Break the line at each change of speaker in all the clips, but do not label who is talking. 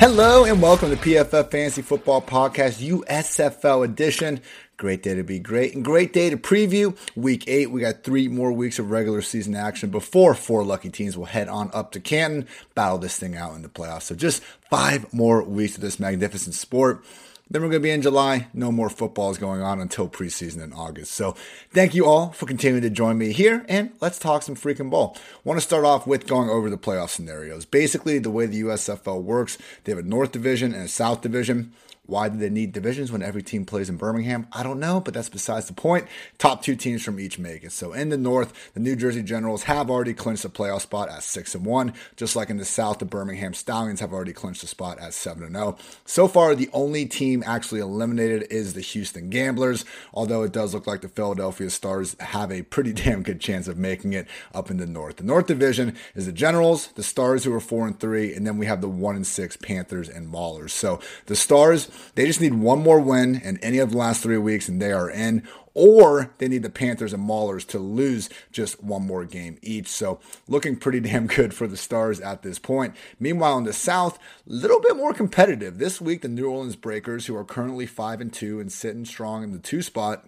Hello and welcome to PFF Fantasy Football Podcast USFL edition. Great day to be great and great day to preview week eight. We got three more weeks of regular season action before four lucky teams will head on up to Canton, battle this thing out in the playoffs. So just five more weeks of this magnificent sport. Then we're going to be in July. No more football is going on until preseason in August. So thank you all for continuing to join me here and let's talk some freaking ball. Want to start off with going over the playoff scenarios. Basically, the way the USFL works, they have a North Division and a South Division. Why do they need divisions when every team plays in Birmingham? I don't know, but that's besides the point. Top two teams from each make it. So in the North, the New Jersey Generals have already clinched a playoff spot at six and one, just like in the South, the Birmingham Stallions have already clinched a spot at seven and zero. So far, the only team actually eliminated is the Houston Gamblers, although it does look like the Philadelphia Stars have a pretty damn good chance of making it up in the North. The North Division is the Generals, the Stars who are four and three, and then we have the one and six Panthers and Maulers. So the Stars they just need one more win in any of the last three weeks, and they are in. Or they need the Panthers and Maulers to lose just one more game each. So looking pretty damn good for the Stars at this point. Meanwhile, in the South, a little bit more competitive. This week, the New Orleans Breakers, who are currently five and two and sitting strong in the two spot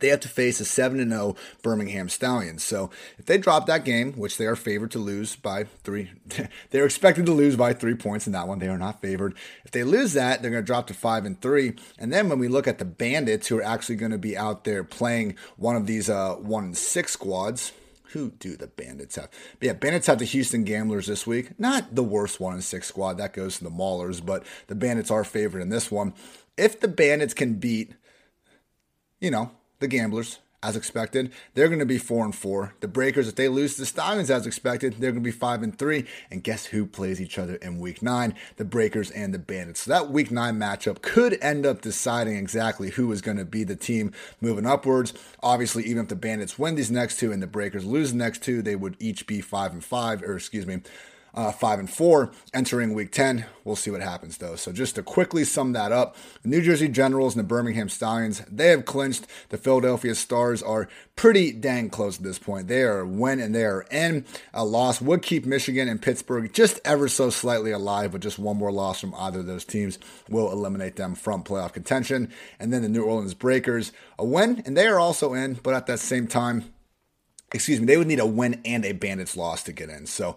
they have to face a 7 0 Birmingham Stallions. So if they drop that game, which they are favored to lose by three, they're expected to lose by three points in that one. They are not favored. If they lose that, they're going to drop to 5 and 3. And then when we look at the Bandits, who are actually going to be out there playing one of these uh, 1 and 6 squads, who do the Bandits have? But yeah, Bandits have the Houston Gamblers this week. Not the worst one in six squad. That goes to the Maulers, but the Bandits are favored in this one. If the Bandits can beat, you know, the Gamblers, as expected. They're going to be four and four. The Breakers, if they lose to the Stallions as expected, they're going to be five and three. And guess who plays each other in Week Nine? The Breakers and the Bandits. So that Week Nine matchup could end up deciding exactly who is going to be the team moving upwards. Obviously, even if the Bandits win these next two and the Breakers lose the next two, they would each be five and five, or excuse me, uh, five and four entering week 10. We'll see what happens though. So just to quickly sum that up, the New Jersey Generals and the Birmingham Stallions, they have clinched. The Philadelphia Stars are pretty dang close at this point. They are win and they are in. A loss would keep Michigan and Pittsburgh just ever so slightly alive, but just one more loss from either of those teams will eliminate them from playoff contention. And then the New Orleans Breakers, a win, and they are also in, but at that same time, excuse me, they would need a win and a Bandits loss to get in. So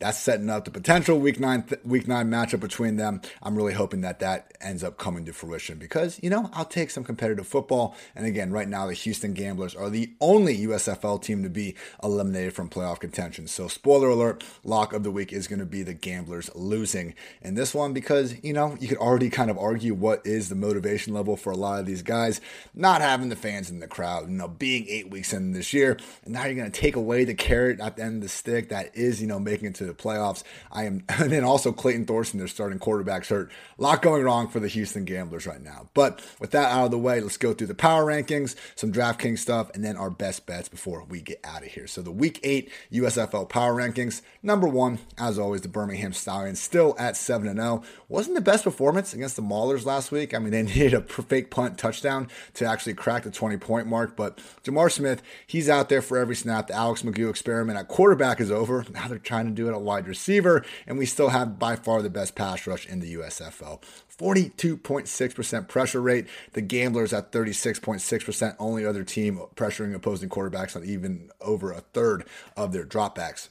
that's setting up the potential week nine th- week nine matchup between them. I'm really hoping that that ends up coming to fruition because you know I'll take some competitive football. And again, right now the Houston Gamblers are the only USFL team to be eliminated from playoff contention. So spoiler alert, lock of the week is going to be the Gamblers losing in this one because you know you could already kind of argue what is the motivation level for a lot of these guys not having the fans in the crowd. You know, being eight weeks in this year, and now you're going to take away the carrot at the end of the stick that is you know making it to the playoffs. I am, and then also Clayton Thorson, their starting quarterback's hurt. A lot going wrong for the Houston Gamblers right now. But with that out of the way, let's go through the power rankings, some DraftKings stuff, and then our best bets before we get out of here. So the Week Eight USFL power rankings. Number one, as always, the Birmingham Stallions, still at seven and zero. Wasn't the best performance against the Maulers last week. I mean, they needed a fake punt touchdown to actually crack the 20 point mark. But J'Mar Smith, he's out there for every snap. The Alex McGough experiment at quarterback is over. Now they're trying to do it at wide receiver, and we still have by far the best pass rush in the USFL. 42.6% pressure rate. The Gamblers at 36.6%. Only other team pressuring opposing quarterbacks on even over a third of their dropbacks.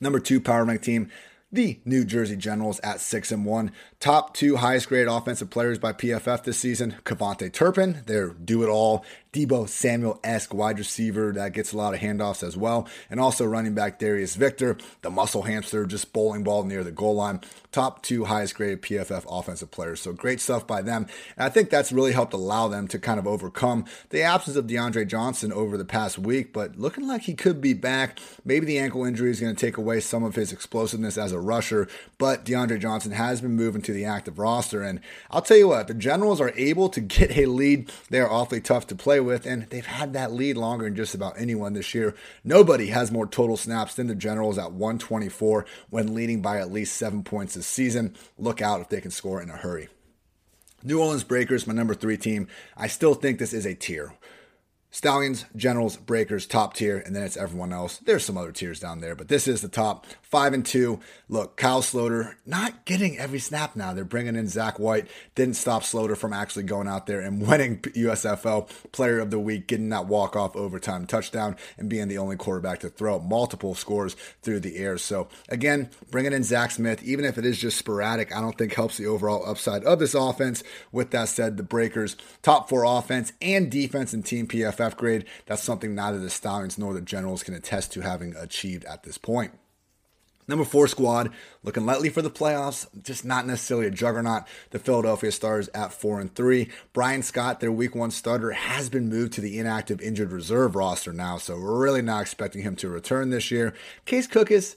Number two power rank team, the New Jersey Generals at six and one. Top two highest graded offensive players by PFF this season: KaVontae Turpin, their do it all Deebo Samuel esque wide receiver that gets a lot of handoffs as well. And also running back Darius Victor, the muscle hamster, just bowling ball near the goal line. Top two highest graded PFF offensive players. So great stuff by them. And I think that's really helped allow them to kind of overcome the absence of DeAndre Johnson over the past week, but looking like he could be back. Maybe the ankle injury is going to take away some of his explosiveness as a rusher, but DeAndre Johnson has been moving to the active roster. And I'll tell you what, the Generals are able to get a lead. They are awfully tough to play with with, and they've had that lead longer than just about anyone this year. Nobody has more total snaps than the Generals at 124 when leading by at least seven points this season. Look out if they can score in a hurry. New Orleans Breakers, my number three team. I still think this is a tier. Stallions, Generals, Breakers, top tier, and then it's everyone else. There's some other tiers down there, but this is the top five and two. Look, Kyle Sloter not getting every snap now. They're bringing in Zach White. Didn't stop Sloter from actually going out there and winning USFL Player of the Week, getting that walk off overtime touchdown, and being the only quarterback to throw multiple scores through the air. So again, bringing in Zach Smith, even if it is just sporadic, I don't think helps the overall upside of this offense. With that said, the Breakers top four offense and defense and team PF PFF grade. That's something neither the Stallions nor the Generals can attest to having achieved at this point. Number four squad, looking lightly for the playoffs, just not necessarily a juggernaut. The Philadelphia Stars at four and three. Brian Scott, their week one starter, has been moved to the inactive injured reserve roster now, so we're really not expecting him to return this year. Case Cookus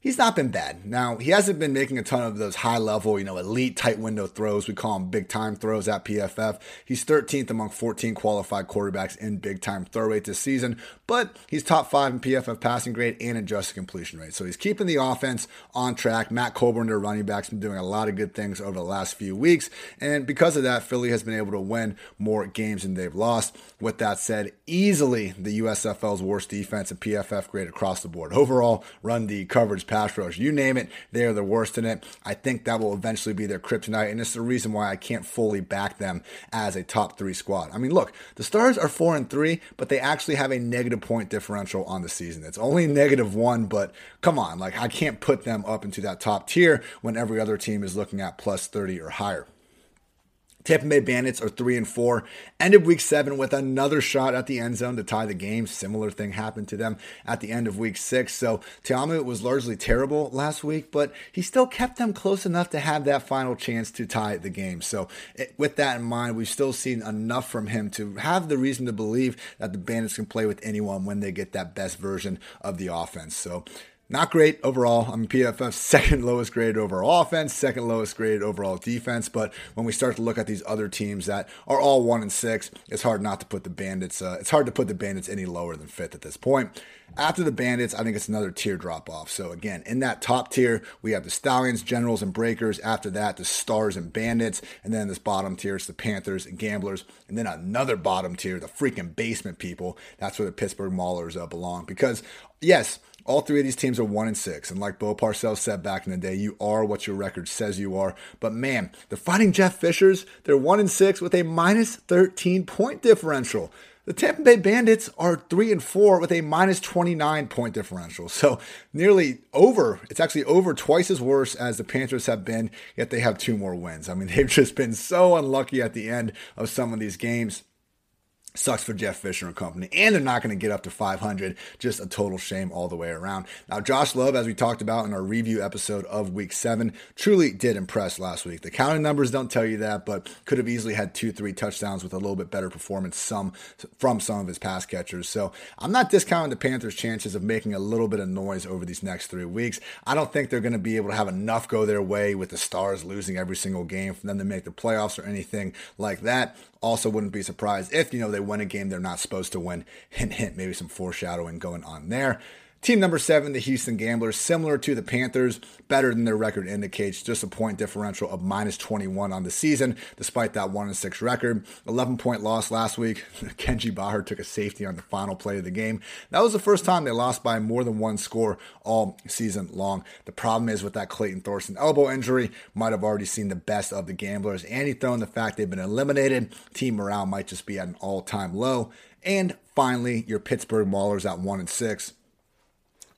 he's not been bad. Now, he hasn't been making a ton of those high level, you know, elite tight window throws. We call them big time throws at PFF. He's 13th among 14 qualified quarterbacks in big time throw rate this season, but he's top five in PFF passing grade and adjusted completion rate. So he's keeping the offense on track. Matt Colburn, their running back's been doing a lot of good things over the last few weeks. And because of that, Philly has been able to win more games than they've lost. With that said, easily the USFL's worst defense and PFF grade across the board. Overall, run the coverage pass rush, you name it, they are the worst in it. I think that will eventually be their kryptonite, and it's the reason why I can't fully back them as a top three squad. I mean, look, the Stars are four and three, but they actually have a negative point differential on the season. It's only negative one, but come on, like I can't put them up into that top tier when every other team is looking at plus 30 or higher. Tampa Bay Bandits are three and four. Ended week seven with another shot at the end zone to tie the game. Similar thing happened to them at the end of week six. So Ta'amu was largely terrible last week, but he still kept them close enough to have that final chance to tie the game. So it, with that in mind, we've still seen enough from him to have the reason to believe that the Bandits can play with anyone when they get that best version of the offense. So not great overall. I'm PFF's second lowest grade overall offense, second lowest grade overall defense. But when we start to look at these other teams that are all one and six, it's hard not to put the Bandits. Uh, it's hard to put the Bandits any lower than fifth at this point. After the Bandits, I think it's another tier drop off. So again, in that top tier, we have the Stallions, Generals, and Breakers. After that, the Stars and Bandits, and then this bottom tier is the Panthers and Gamblers, and then another bottom tier, the freaking basement people. That's where the Pittsburgh Maulers uh, belong. Because yes all three of these teams are one and six, and like Bo Parcells said back in the day, you are what your record says you are. But man, the Fighting Jeff Fishers, they're one and six with a minus 13 point differential. The Tampa Bay Bandits are 3 and 4 with a minus 29 point differential. So, nearly over, it's actually over twice as worse as the Panthers have been, yet they have two more wins. I mean, they've just been so unlucky at the end of some of these games. Sucks for Jeff Fisher and company. And they're not going to get up to 500. Just a total shame all the way around. Now, Josh Love, as we talked about in our review episode of week seven, truly did impress last week. The counting numbers don't tell you that, but could have easily had two, three touchdowns with a little bit better performance some from some of his pass catchers. So I'm not discounting the Panthers' chances of making a little bit of noise over these next three weeks. I don't think they're going to be able to have enough go their way with the Stars losing every single game for them to make the playoffs or anything like that. Also, wouldn't be surprised if, you know, they win a game they're not supposed to win. Hint, hint, maybe some foreshadowing going on there. Team number seven, the Houston Gamblers, similar to the Panthers, better than their record indicates, just a point differential of minus 21 on the season, despite that 1 6 record. 11 point loss last week. Kenji Bahar took a safety on the final play of the game. That was the first time they lost by more than one score all season long. The problem is with that Clayton Thorson elbow injury, might have already seen the best of the Gamblers. And he the fact they've been eliminated, team morale might just be at an all time low. And finally, your Pittsburgh Maulers at 1 and 6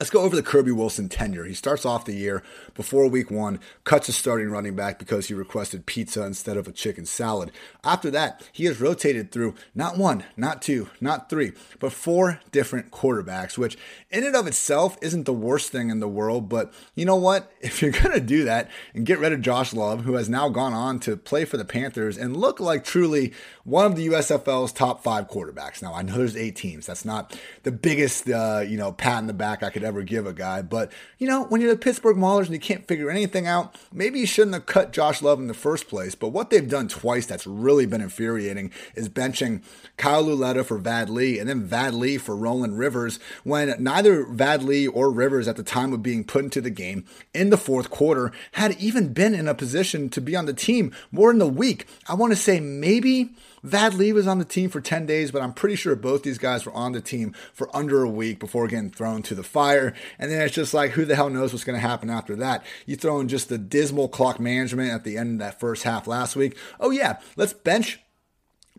Let's go over the Kirby Wilson tenure. He starts off the year before week one, cuts a starting running back because he requested pizza instead of a chicken salad. After that, he has rotated through not one, not two, not three, but four different quarterbacks, which in and of itself isn't the worst thing in the world. But you know what? If you're going to do that and get rid of Josh Love, who has now gone on to play for the Panthers and look like truly one of the USFL's top five quarterbacks. Now, I know there's eight teams. That's not the biggest, uh, you know, pat in the back I could ever ever give a guy. But, you know, when you're the Pittsburgh Maulers and you can't figure anything out, maybe you shouldn't have cut Josh Love in the first place. But what they've done twice that's really been infuriating is benching Kyle Lauletta for Vad Lee and then Vad Lee for Roland Rivers when neither Vad Lee or Rivers at the time of being put into the game in the fourth quarter had even been in a position to be on the team more than a week. I want to say maybe Vad Lee was on the team for 10 days, but I'm pretty sure both these guys were on the team for under a week before getting thrown to the fire. And then it's just like, who the hell knows what's going to happen after that? You throw in just the dismal clock management at the end of that first half last week. Oh, yeah, let's bench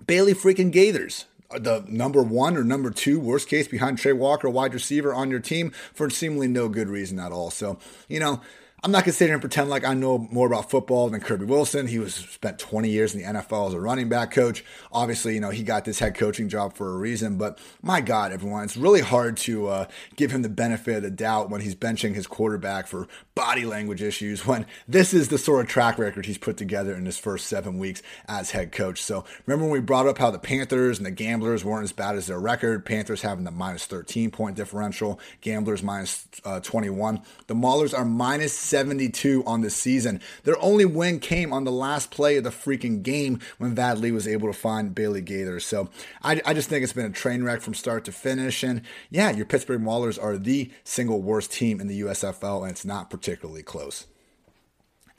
Bailey freaking Gaithers the number one or number two worst case behind Trey Walker, wide receiver on your team for seemingly no good reason at all. So, you know, I'm not to sit here and pretend like I know more about football than Kirby Wilson. He was spent 20 years in the NFL as a running back coach. Obviously, you know, he got this head coaching job for a reason, but my God, everyone, it's really hard to uh, give him the benefit of the doubt when he's benching his quarterback for body language issues when this is the sort of track record he's put together in his first seven weeks as head coach. So remember when we brought up how the Panthers and the Gamblers weren't as bad as their record? Panthers having the minus 13 point differential, Gamblers minus, uh, 21. The Maulers are minus 72 on the season. Their only win came on the last play of the freaking game when Vad Lee was able to find Bailey Gaither. So I, I just think it's been a train wreck from start to finish. And yeah, your Pittsburgh Maulers are the single worst team in the USFL, and it's not particularly close.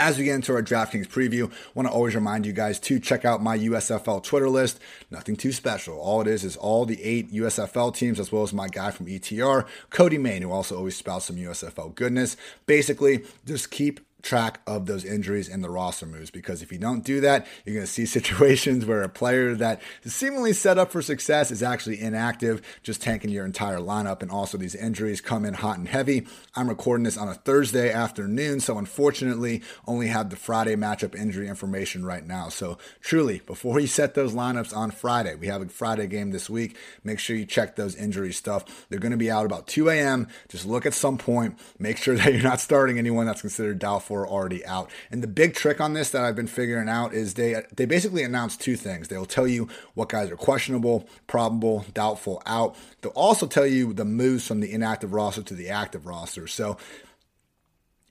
As we get into our DraftKings preview, I want to always remind you guys to check out my USFL Twitter list. Nothing too special. All it is is all the eight USFL teams, as well as my guy from ETR, Cody Main, who also always spouts some USFL goodness. Basically, just keep track of those injuries and the roster moves because if you don't do that, you're going to see situations where a player that is seemingly set up for success is actually inactive, just tanking your entire lineup. And also, these injuries come in hot and heavy. I'm recording this on a Thursday afternoon, so unfortunately, only have the Friday matchup injury information right now. So, truly, before you set those lineups on Friday, we have a Friday game this week. Make sure you check those injury stuff. They're going to be out about 2 a.m. Just look at some point, make sure that you're not starting anyone that's considered doubtful were already out. And the big trick on this that I've been figuring out is they they basically announce two things. They'll tell you what guys are questionable, probable, doubtful, out. They'll also tell you the moves from the inactive roster to the active roster. So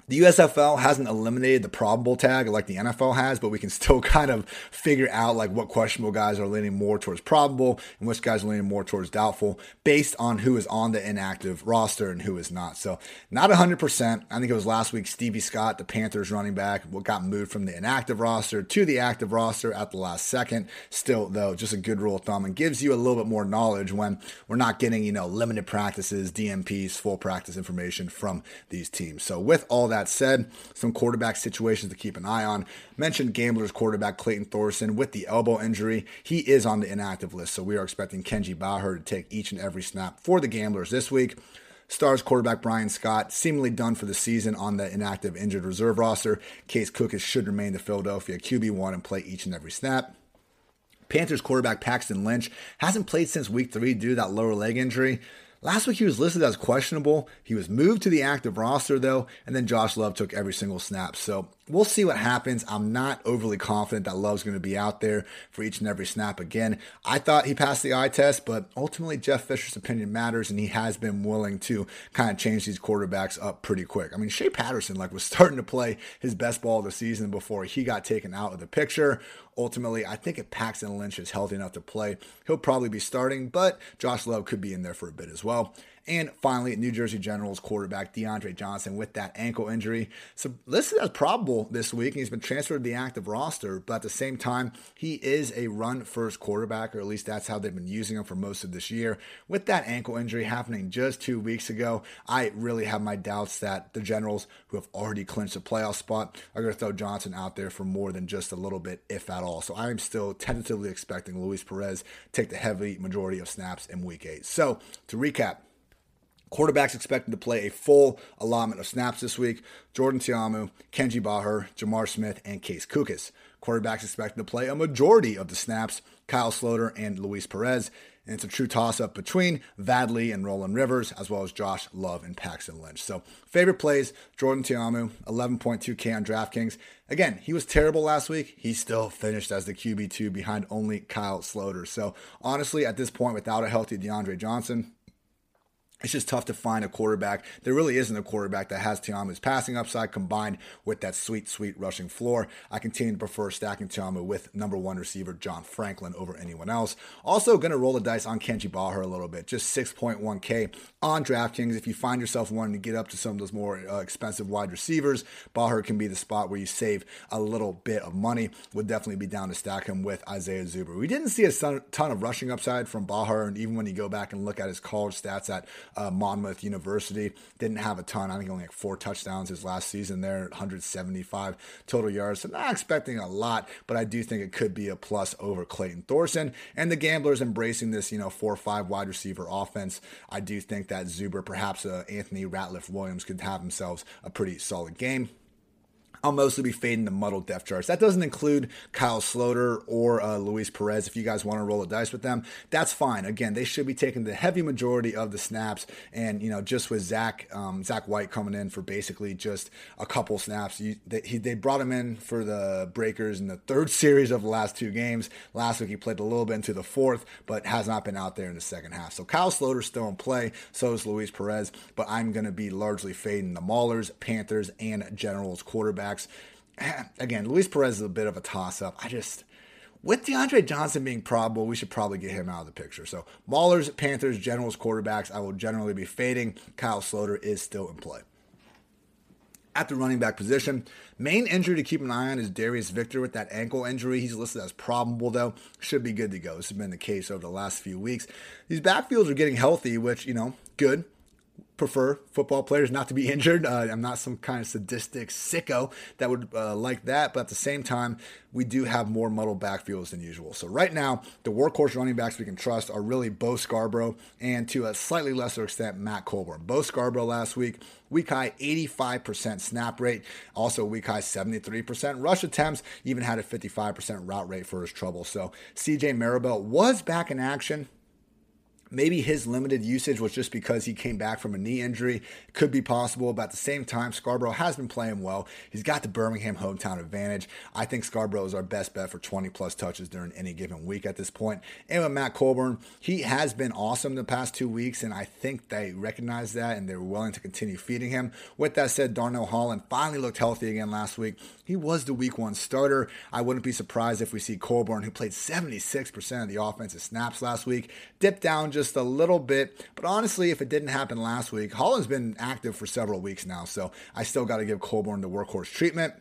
the USFL hasn't eliminated the probable tag like the NFL has, but we can still kind of figure out like what questionable guys are leaning more towards probable and which guys are leaning more towards doubtful based on who is on the inactive roster and who is not. So not 100%. I think it was last week Stevie Scott, the Panthers running back, what got moved from the inactive roster to the active roster at the last second. Still though, just a good rule of thumb and gives you a little bit more knowledge when we're not getting, you know, limited practices, DNPs, full practice information from these teams. So with all that said, some quarterback situations to keep an eye on. Mentioned Gamblers quarterback Clayton Thorson with the elbow injury. He is on the inactive list, so we are expecting Kenji Bahar to take each and every snap for the Gamblers this week. Stars quarterback Brian Scott, seemingly done for the season on the inactive injured reserve roster. Case Cookus should remain the Philadelphia QB1 and play each and every snap. Panthers quarterback Paxton Lynch hasn't played since week three due to that lower leg injury. Last week he was listed as questionable. He was moved to the active roster though, and then Josh Love took every single snap. So we'll see what happens. I'm not overly confident that Love's going to be out there for each and every snap again. I thought he passed the eye test, but ultimately Jeff Fisher's opinion matters, and he has been willing to kind of change these quarterbacks up pretty quick. I mean, Shea Patterson like was starting to play his best ball of the season before he got taken out of the picture. Ultimately, I think if Paxton Lynch is healthy enough to play, he'll probably be starting, but Josh Love could be in there for a bit as well. And finally, New Jersey Generals quarterback DeAndre Johnson with that ankle injury. So listed as probable this week, and he's been transferred to the active roster. But at the same time, he is a run first quarterback, or at least that's how they've been using him for most of this year. With that ankle injury happening just two weeks ago, I really have my doubts that the Generals, who have already clinched a playoff spot, are going to throw Johnson out there for more than just a little bit, if at all. So I'm still tentatively expecting Luis Perez take the heavy majority of snaps in week eight. So to recap, Quarterbacks expected to play a full allotment of snaps this week. Jordan Ta'amu, Kenji Bahar, J'Mar Smith, and Case Cookus. Quarterbacks expected to play a majority of the snaps. Kyle Sloter and Luis Perez. And it's a true toss up between Vad Lee and Roland Rivers, as well as Josh Love and Paxton Lynch. So, favorite plays Jordan Ta'amu, 11.2K on DraftKings. Again, he was terrible last week. He still finished as the QB2 behind only Kyle Sloter. So, honestly, at this point, without a healthy DeAndre Johnson, it's just tough to find a quarterback. There really isn't a quarterback that has Ta'amu's passing upside combined with that sweet, sweet rushing floor. I continue to prefer stacking Ta'amu with number one receiver John Franklin over anyone else. Also, going to roll the dice on Kenji Bahar a little bit, just 6.1K on DraftKings. If you find yourself wanting to get up to some of those more uh, expensive wide receivers, Bahar can be the spot where you save a little bit of money. Would definitely be down to stack him with Isaiah Zuber. We didn't see a ton of rushing upside from Bahar, and even when you go back and look at his college stats at uh, Monmouth University. Didn't have a ton. I think only like four touchdowns his last season there, 175 total yards. So not expecting a lot, but I do think it could be a plus over Clayton Thorson. And the gamblers embracing this, you know, four or five wide receiver offense. I do think that Zuber, perhaps uh, Anthony Ratliff Williams, could have themselves a pretty solid game. I'll mostly be fading the muddled depth charts. That doesn't include Kyle Sloter or uh, Luis Perez. If you guys want to roll a dice with them, that's fine. Again, they should be taking the heavy majority of the snaps, and you know, just with Zach um, Zach White coming in for basically just a couple snaps, you, they, he, they brought him in for the Breakers in the third series of the last two games. Last week he played a little bit into the fourth, but has not been out there in the second half. So Kyle Sloter's still in play. So is Luis Perez, but I'm going to be largely fading the Maulers, Panthers, and Generals quarterback quarterbacks. Again, Luis Perez is a bit of a toss up. I just, with DeAndre Johnson being probable, we should probably get him out of the picture. So, Maulers, Panthers, Generals, quarterbacks, I will generally be fading. Kyle Sloter is still in play. At the running back position, main injury to keep an eye on is Darius Victor with that ankle injury. He's listed as probable, though. Should be good to go. This has been the case over the last few weeks. These backfields are getting healthy, which, you know, good prefer football players not to be injured. Uh, I'm not some kind of sadistic sicko that would uh, like that, but at the same time, we do have more muddled backfields than usual. So right now, the workhorse running backs we can trust are really Bo Scarborough and to a slightly lesser extent, Matt Colburn. Bo Scarborough last week, week high 85% snap rate, also week high 73% rush attempts, even had a 55% route rate for his trouble. So CJ Marable was back in action Maybe his limited usage was just because he came back from a knee injury. Could be possible, at the same time, Scarborough has been playing well. He's got the Birmingham hometown advantage. I think Scarborough is our best bet for 20 plus touches during any given week at this point. And with Matt Colburn, he has been awesome the past two weeks, and I think they recognize that and they're willing to continue feeding him. With that said, Darnell Holland finally looked healthy again last week. He was the week one starter. I wouldn't be surprised if we see Colburn, who played 76% of the offensive snaps last week, dip down just just a little bit. But honestly, if it didn't happen last week, Holland's been active for several weeks now, so I still got to give Colburn the workhorse treatment.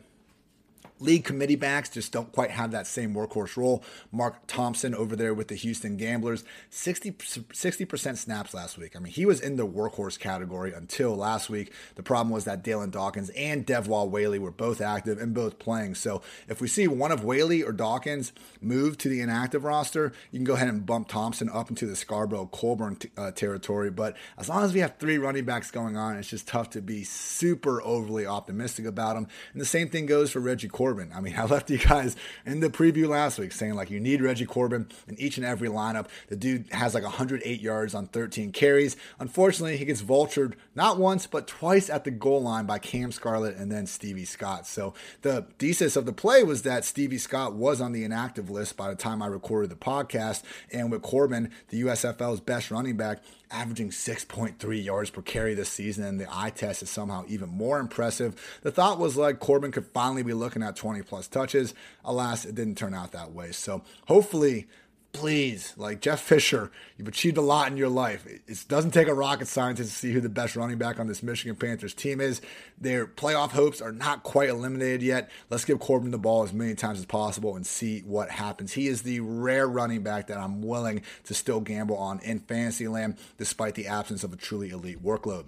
League committee backs just don't quite have that same workhorse role. Mark Thompson over there with the Houston Gamblers, 60, 60% snaps last week. I mean, he was in the workhorse category until last week. The problem was that Dalyn Dawkins and Devwah Whaley were both active and both playing. So if we see one of Whaley or Dawkins move to the inactive roster, you can go ahead and bump Thompson up into the Scarborough Colburn t- uh, territory. But as long as we have three running backs going on, it's just tough to be super overly optimistic about them. And the same thing goes for Reggie Corbin. Corbin. I mean, I left you guys in the preview last week saying like you need Reggie Corbin in each and every lineup. The dude has like 108 yards on 13 carries. Unfortunately, he gets vultured not once but twice at the goal line by Cam Scarlett and then Stevie Scott. So the thesis of the play was that Stevie Scott was on the inactive list by the time I recorded the podcast, and with Corbin, the USFL's best running back, averaging 6.3 yards per carry this season, and the eye test is somehow even more impressive. The thought was like Corbin could finally be looking at 20 plus touches. Alas, it didn't turn out that way. So hopefully please, like Jeff Fisher, you've achieved a lot in your life. It doesn't take a rocket scientist to see who the best running back on this Michigan Panthers team is. Their playoff hopes are not quite eliminated yet. Let's give Corbin the ball as many times as possible and see what happens. He is the rare running back that I'm willing to still gamble on in fantasy land, despite the absence of a truly elite workload.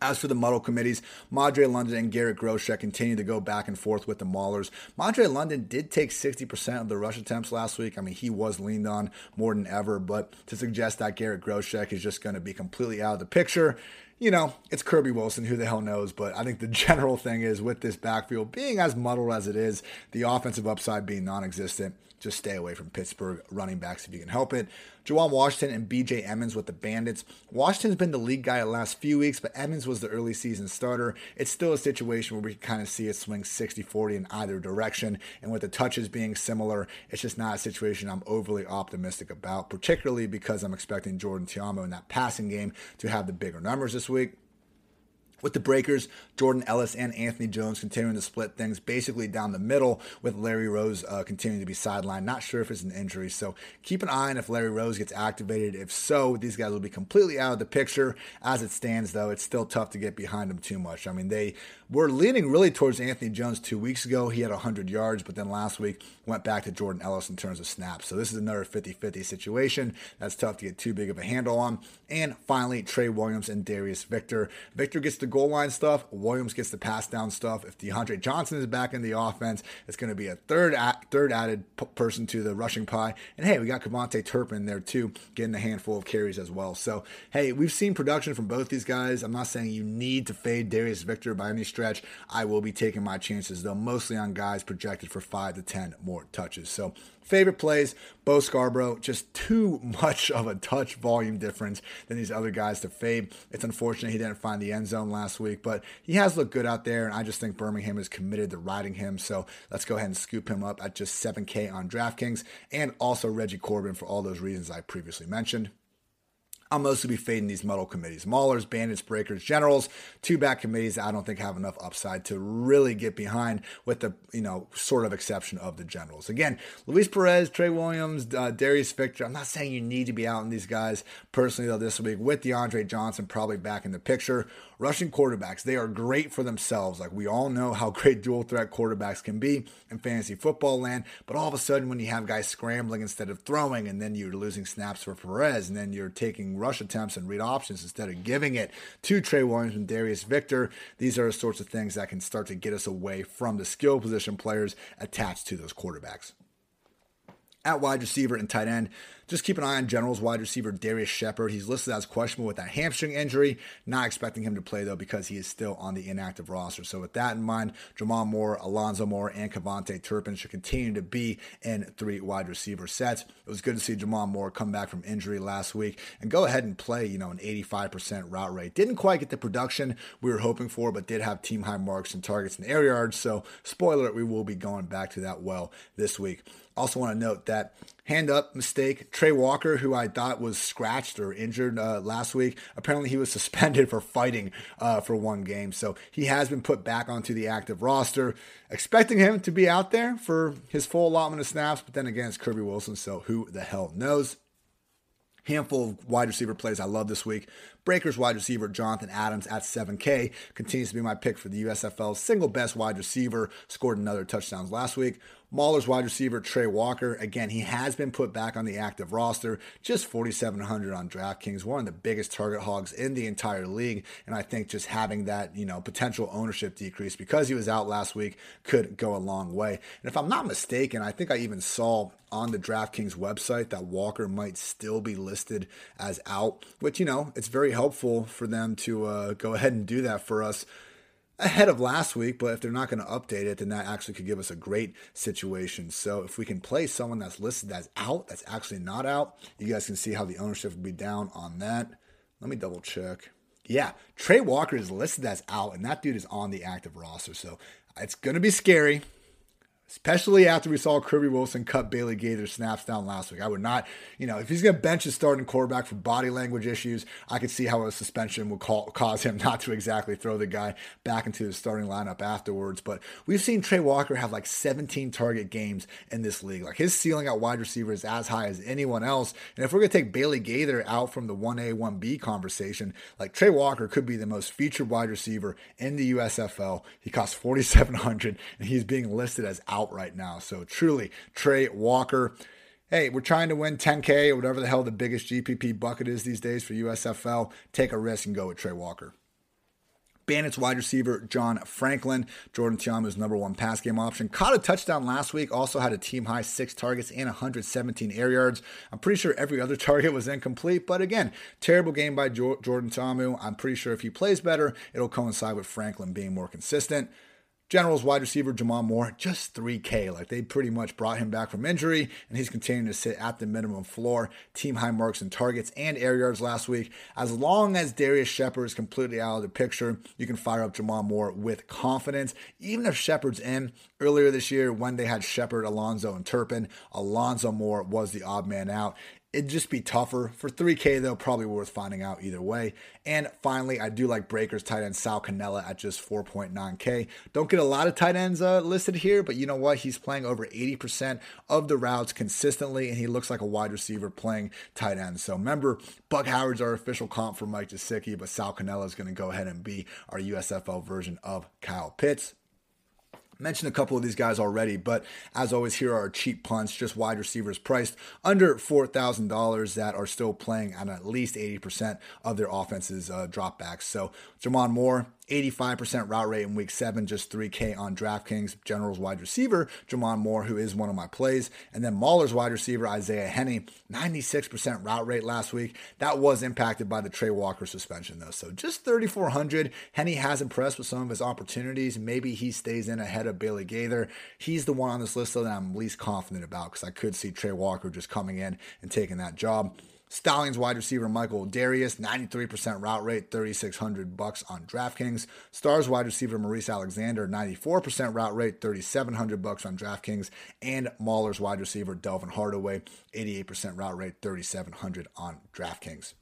As for the muddle committees, Madre London and Garrett Groshek continue to go back and forth with the Maulers. Madre London did take 60% of the rush attempts last week. I mean, he was leaned on more than ever, but to suggest that Garrett Groshek is just going to be completely out of the picture, you know, it's Kirby Wilson. Who the hell knows? But I think the general thing is with this backfield being as muddled as it is, the offensive upside being non existent, just stay away from Pittsburgh running backs if you can help it. Juwan Washington and BJ Emmons with the Bandits. Washington's been the lead guy the last few weeks, but Emmons was the early season starter. It's still a situation where we can kind of see it swing 60 40 in either direction. And with the touches being similar, it's just not a situation I'm overly optimistic about, particularly because I'm expecting Jordan Ta'amu in that passing game to have the bigger numbers this week. With the Breakers, Jordan Ellis and Anthony Jones continuing to split things basically down the middle, with Larry Rose uh, continuing to be sidelined. Not sure if it's an injury, so keep an eye on if Larry Rose gets activated. If so, these guys will be completely out of the picture. As it stands, though, it's still tough to get behind them too much. I mean, they were leaning really towards Anthony Jones two weeks ago. He had 100 yards, but then last week went back to Jordan Ellis in terms of snaps. So this is another 50 50 situation. That's tough to get too big of a handle on. And finally, Trey Williams and Darius Victor. Victor gets the goal line stuff. Williams gets the pass down stuff. If DeAndre Johnson is back in the offense, it's going to be a third third added p- person to the rushing pie. And hey, we got KaVontae Turpin there too, getting a handful of carries as well. So hey, we've seen production from both these guys. I'm not saying you need to fade Darius Victor by any stretch. I will be taking my chances though, mostly on guys projected for five to ten more touches. So Favorite plays, Bo Scarborough, just too much of a touch volume difference than these other guys to fade. It's unfortunate he didn't find the end zone last week, but he has looked good out there, and I just think Birmingham is committed to riding him. So let's go ahead and scoop him up at just 7K on DraftKings, and also Reggie Corbin for all those reasons I previously mentioned. I'll mostly be fading these muddle committees. Maulers, Bandits, Breakers, Generals, two back committees I don't think have enough upside to really get behind with the, you know, sort of exception of the Generals. Again, Luis Perez, Trey Williams, uh, Darius Victor. I'm not saying you need to be out in these guys personally, though, this week with DeAndre Johnson probably back in the picture. Rushing quarterbacks, they are great for themselves. Like we all know how great dual threat quarterbacks can be in fantasy football land. But all of a sudden, when you have guys scrambling instead of throwing, and then you're losing snaps for Perez, and then you're taking rush attempts and read options instead of giving it to Trey Williams and Darius Victor, these are the sorts of things that can start to get us away from the skill position players attached to those quarterbacks. At wide receiver and tight end, just keep an eye on Generals wide receiver Darius Shepard. He's listed as questionable with that hamstring injury. Not expecting him to play though because he is still on the inactive roster. So with that in mind, J'Mon Moore, Alonzo Moore, and KaVontae Turpin should continue to be in three wide receiver sets. It was good to see J'Mon Moore come back from injury last week and go ahead and play, you know, an 85% route rate. Didn't quite get the production we were hoping for, but did have team high marks and targets and air yards. So spoiler, it, we will be going back to that well this week. Also want to note that hand up mistake. Trey Walker, who I thought was scratched or injured uh, last week, apparently he was suspended for fighting uh, for one game. So he has been put back onto the active roster. Expecting him to be out there for his full allotment of snaps, but then again, it's Kirby Wilson, so who the hell knows? handful of wide receiver plays I love this week. Breakers wide receiver Jonathan Adams at 7K continues to be my pick for the USFL's single best wide receiver. Scored another touchdowns last week. Mauler's wide receiver Trey Walker. Again, he has been put back on the active roster, just 4,700 on DraftKings, one of the biggest target hogs in the entire league. And I think just having that, you know, potential ownership decrease because he was out last week could go a long way. And if I'm not mistaken, I think I even saw on the DraftKings website that Walker might still be listed as out, which, you know, it's very helpful for them to uh, go ahead and do that for us ahead of last week, but if they're not going to update it, then that actually could give us a great situation. So if we can play someone that's listed as out, that's actually not out, you guys can see how the ownership would be down on that. Let me double check. Yeah, Trey Walker is listed as out, and that dude is on the active roster. So it's going to be scary especially after we saw Kirby Wilson cut Bailey Gaither snaps down last week. I would not, you know, if he's going to bench his starting quarterback for body language issues, I could see how a suspension would call, cause him not to exactly throw the guy back into the starting lineup afterwards. But we've seen Trey Walker have like 17 target games in this league. Like his ceiling at wide receiver is as high as anyone else. And if we're going to take Bailey Gaither out from the 1A, 1B conversation, like Trey Walker could be the most featured wide receiver in the USFL. He costs 4,700 and he's being listed as out out right now. So truly, Trey Walker. Hey, we're trying to win 10K or whatever the hell the biggest GPP bucket is these days for USFL. Take a risk and go with Trey Walker. Bandits wide receiver John Franklin, Jordan Ta'amu's number one pass game option. Caught a touchdown last week, also had a team high six targets and 117 air yards. I'm pretty sure every other target was incomplete, but again, terrible game by Jordan Ta'amu. I'm pretty sure if he plays better, it'll coincide with Franklin being more consistent. Generals wide receiver J'Mon Moore, just 3K. Like they pretty much brought him back from injury, and he's continuing to sit at the minimum floor. Team high marks and targets and air yards last week. As long as Darius Shepard is completely out of the picture, you can fire up J'Mon Moore with confidence. Even if Shepard's in earlier this year when they had Shepard, Alonzo, and Turpin, Alonzo Moore was the odd man out. It'd just be tougher. For 3K, though, probably worth finding out either way. And finally, I do like Breakers tight end Sal Cannella at just 4.9K. Don't get a lot of tight ends uh, listed here, but you know what? He's playing over 80% of the routes consistently, and he looks like a wide receiver playing tight end. So remember, Buck Howard's our official comp for Mike Gesicki, but Sal Cannella is going to go ahead and be our USFL version of Kyle Pitts mentioned a couple of these guys already, but as always, here are cheap punts, just wide receivers priced under $4,000 that are still playing on at least 80% of their offense's uh, dropbacks. So, J'Mon Moore, 85% route rate in week seven, just 3K on DraftKings. Generals wide receiver, J'Mon Moore, who is one of my plays. And then Mauler's wide receiver, Isaiah Hennie, 96% route rate last week. That was impacted by the Trey Walker suspension, though. So just 3,400. Hennie has impressed with some of his opportunities. Maybe he stays in ahead of Bailey Gaither. He's the one on this list, though, that I'm least confident about because I could see Trey Walker just coming in and taking that job. Stallions wide receiver Michael Darius, 93% route rate, 3600 bucks on DraftKings. Stars wide receiver Maurice Alexander, 94% route rate, 3700 bucks on DraftKings, and Mauler's wide receiver Delvin Hardaway, 88% route rate, 3700 on DraftKings.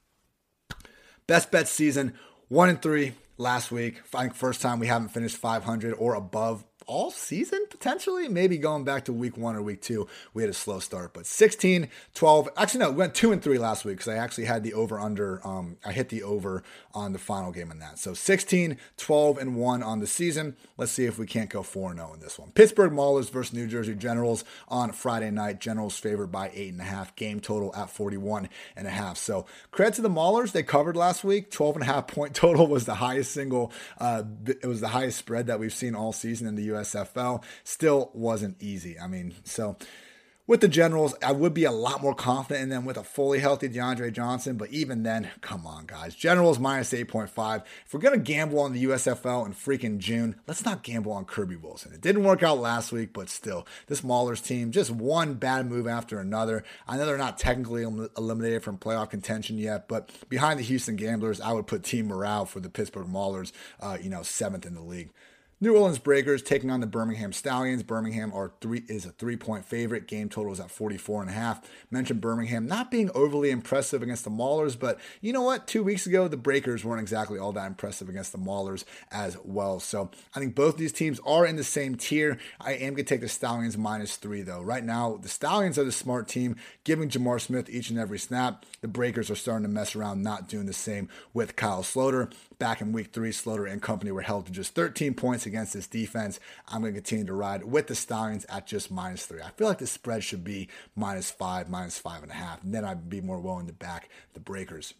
Best bet season, 1 and 3 last week. I think first time we haven't finished 500 or above all season potentially. Maybe going back to week one or week two, we had a slow start. But 16, 12, actually, no, we went two and three last week because I actually had the over under. Um, I hit the over on the final game in that. So 16, 12, and one on the season. Let's see if we can't go 4 0 in this one. Pittsburgh Maulers versus New Jersey Generals on Friday night. Generals favored by 8.5. Game total at 41.5. So credit to the Maulers. They covered last week. 12.5 point total was the highest single, uh, it was the highest spread that we've seen all season in the USFL. Still wasn't easy. I mean, so with the Generals, I would be a lot more confident in them with a fully healthy DeAndre Johnson, but even then, come on, guys. Generals minus 8.5. If we're going to gamble on the USFL in freaking June, let's not gamble on Kirby Wilson. It didn't work out last week, but still, this Maulers team, just one bad move after another. I know they're not technically eliminated from playoff contention yet, but behind the Houston Gamblers, I would put team morale for the Pittsburgh Maulers, uh, you know, seventh in the league. New Orleans Breakers taking on the Birmingham Stallions. Birmingham are three is a three point favorite. Game total is at 44 and a half. Mentioned Birmingham not being overly impressive against the Maulers, but you know what? Two weeks ago, the Breakers weren't exactly all that impressive against the Maulers as well. So I think both these teams are in the same tier. I am gonna take the Stallions minus three though. Right now, the Stallions are the smart team, giving J'Mar Smith each and every snap. The Breakers are starting to mess around, not doing the same with Kyle Sloter. Back in week three, Sloter and company were held to just 13 points against this defense. I'm going to continue to ride with the Stallions at just minus three. I feel like the spread should be minus five, minus five and a half. And then I'd be more willing to back the Breakers.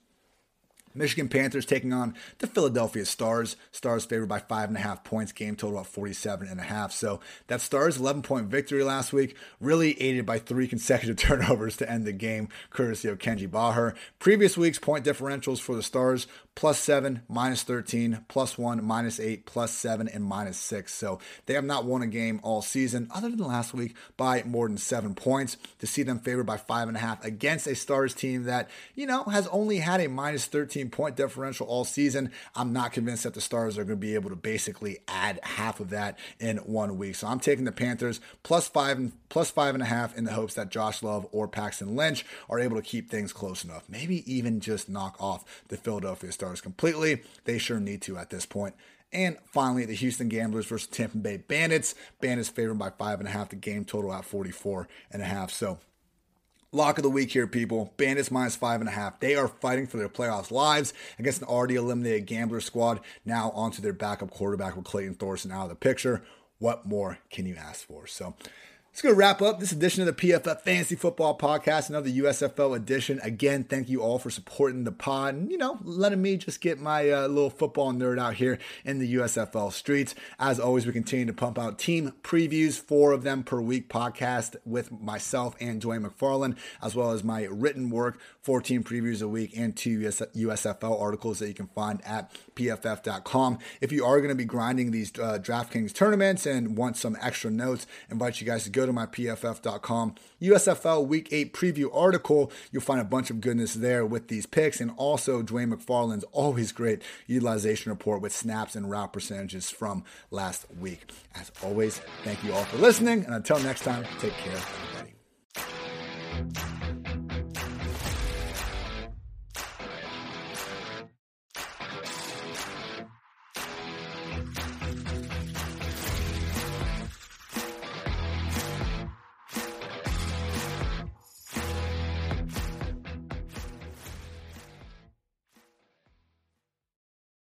Michigan Panthers taking on the Philadelphia Stars. Stars favored by five and a half points. Game total at 47 and a half. So that Stars 11 point victory last week really aided by three consecutive turnovers to end the game, courtesy of Kenji Bahar. Previous week's point differentials for the Stars plus seven, minus 13, plus one, minus eight, plus seven, and minus six. So they have not won a game all season, other than last week, by more than seven points. To see them favored by five and a half against a Stars team that, you know, has only had a minus 13 point differential all season. I'm not convinced that the Stars are going to be able to basically add half of that in one week. So I'm taking the Panthers plus five and plus five and a half in the hopes that Josh Love or Paxton Lynch are able to keep things close enough. Maybe even just knock off the Philadelphia Stars completely. They sure need to at this point. And finally, the Houston Gamblers versus Tampa Bay Bandits. Bandits favored by five and a half. The game total at 44 and a half. So Lock of the week here, people. Bandits minus five and a half. They are fighting for their playoffs lives against an already eliminated gambler squad. Now onto their backup quarterback with Clayton Thorson out of the picture. What more can you ask for? So It's going to wrap up this edition of the PFF Fantasy Football Podcast, another USFL edition. Again, thank you all for supporting the pod and, you know, letting me just get my uh, little football nerd out here in the USFL streets. As always, we continue to pump out team previews, four of them per week podcast with myself and Dwain McFarland, as well as my written work, 14 previews a week and two US- USFL articles that you can find at pff.com. If you are going to be grinding these uh, DraftKings tournaments and want some extra notes, I invite you guys to go go to mypff.com USFL Week 8 preview article. You'll find a bunch of goodness there with these picks and also Dwain McFarland's always great utilization report with snaps and route percentages from last week. As always, thank you all for listening. And until next time, take care, everybody.